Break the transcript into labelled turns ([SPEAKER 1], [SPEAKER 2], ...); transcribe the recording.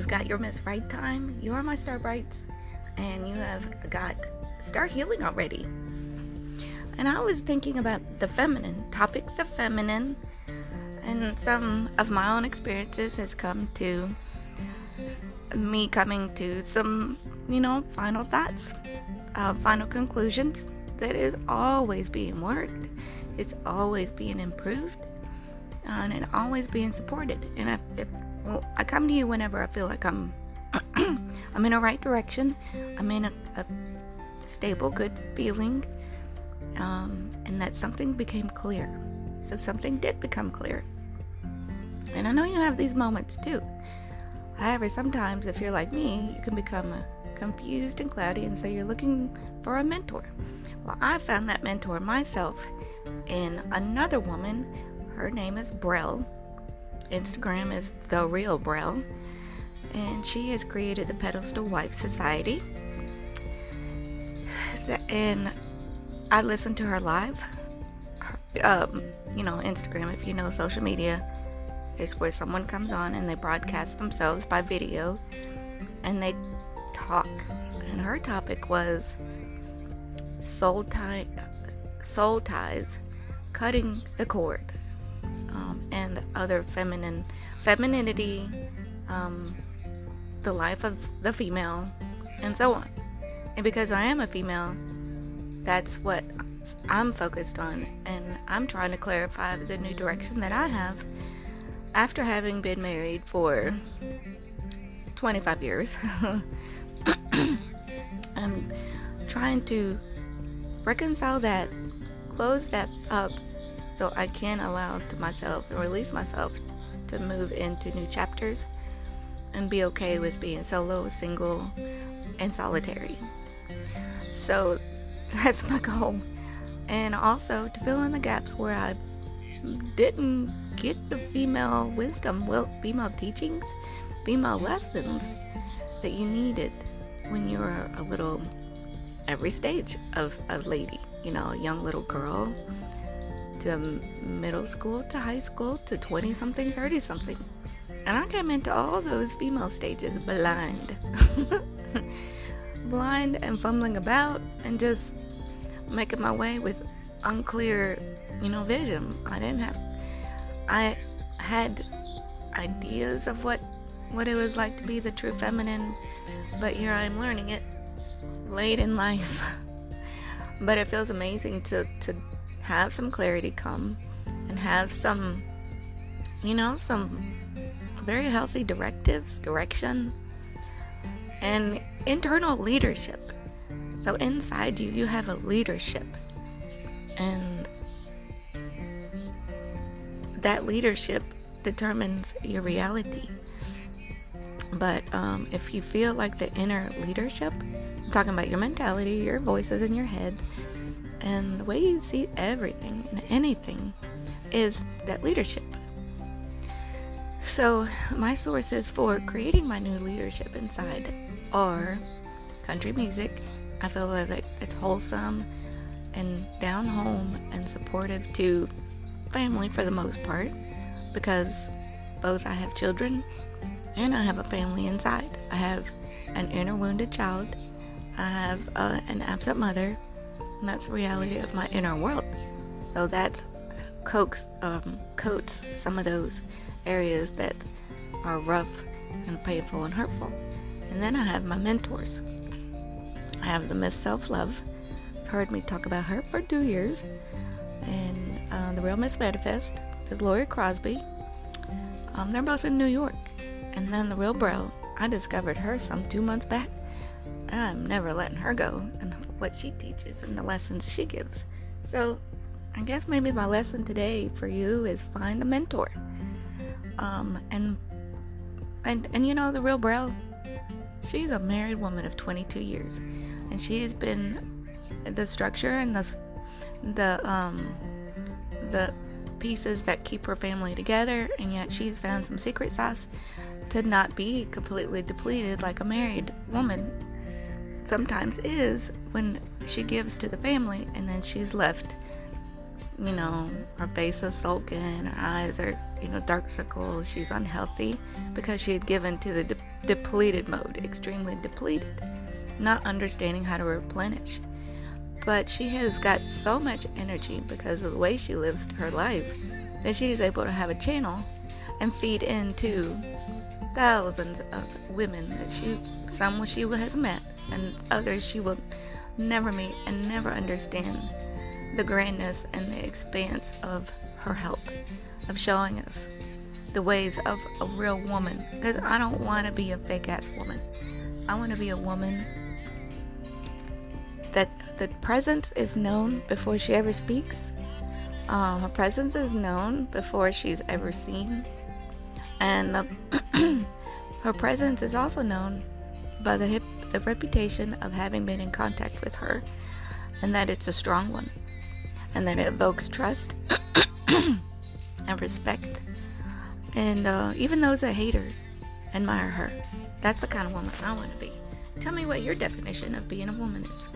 [SPEAKER 1] you've got your Miss Right time. You are my Star Brights, and you have got Star Healing already. And I was thinking about the feminine, topics of feminine, and some of my own experiences has come to me coming to some, you know, final thoughts, uh, final conclusions that is always being worked, it's always being improved, uh, and always being supported. And I, if, well, I come to you whenever I feel like I'm, I'm in a right direction, I'm in a, a stable, good feeling, um, and that something became clear. So something did become clear. And I know you have these moments too. However, sometimes if you're like me, you can become confused and cloudy, and so you're looking for a mentor. Well, I found that mentor myself in another woman. Her name is Brell. Instagram is The Real Brell. And she has created the Pedestal Wife Society. And I listened to her live. Um, you know, Instagram, if you know social media, is where someone comes on and they broadcast themselves by video and they talk. And her topic was soul tie, soul ties, cutting the cord, and other feminine femininity, um, the life of the female, and so on. And because I am a female, that's what I'm focused on, and I'm trying to clarify the new direction that I have after having been married for 25 years. I'm trying to reconcile that, close that up so I can allow to myself and release myself to move into new chapters and be okay with being solo, single, and solitary. So that's my goal. And also to fill in the gaps where I didn't get the female wisdom, well, female teachings, female lessons that you needed when you were a little every stage of a lady, you know, a young little girl to middle school to high school to 20 something, 30 something. And I came into all those female stages blind. blind and fumbling about and just making my way with unclear, you know, vision. I didn't have I had ideas of what what it was like to be the true feminine, but here I'm learning it late in life. but it feels amazing to to have some clarity come and have some you know some very healthy directives, direction and internal leadership. So inside you you have a leadership and that leadership determines your reality. But um, if you feel like the inner leadership I'm talking about your mentality, your voices in your head, and the way you see everything and anything is that leadership. So, my sources for creating my new leadership inside are country music. I feel like it's wholesome and down home and supportive to family for the most part because both I have children and I have a family inside. I have an inner wounded child I have uh, an absent mother, and that's the reality of my inner world. So that coax, um, coats some of those areas that are rough and painful and hurtful. And then I have my mentors. I have the Miss Self Love. You've heard me talk about her for two years. And uh, the Real Miss Manifest is Lori Crosby. Um, they're both in New York. And then the Real Brell, I discovered her some two months back. I'm never letting her go and what she teaches and the lessons she gives. So, I guess maybe my lesson today for you is find a mentor. Um, and and and you know the real Brell, she's a married woman of 22 years, and she has been the structure and the the um the pieces that keep her family together, and yet she's found some secret sauce to not be completely depleted like a married woman sometimes is when she gives to the family and then she's left, you know, her face is sulken, her eyes are you know, dark circles. She's unhealthy because she had given to the de- depleted mode, extremely depleted, not understanding how to replenish. But she has got so much energy because of the way she lives her life that she is able to have a channel and feed into thousands of women that she, some she has met, and others she will never meet and never understand the grandness and the expanse of her help, of showing us the ways of a real woman. Because I don't want to be a fake ass woman. I want to be a woman that the presence is known before she ever speaks. Uh, her presence is known before she's ever seen. And the, her presence is also known by the, hip, the reputation of having been in contact with her, and that it's a strong one and that it evokes trust and respect. And uh, even those that hate her admire her. That's the kind of woman I want to be. Tell me what your definition of being a woman is.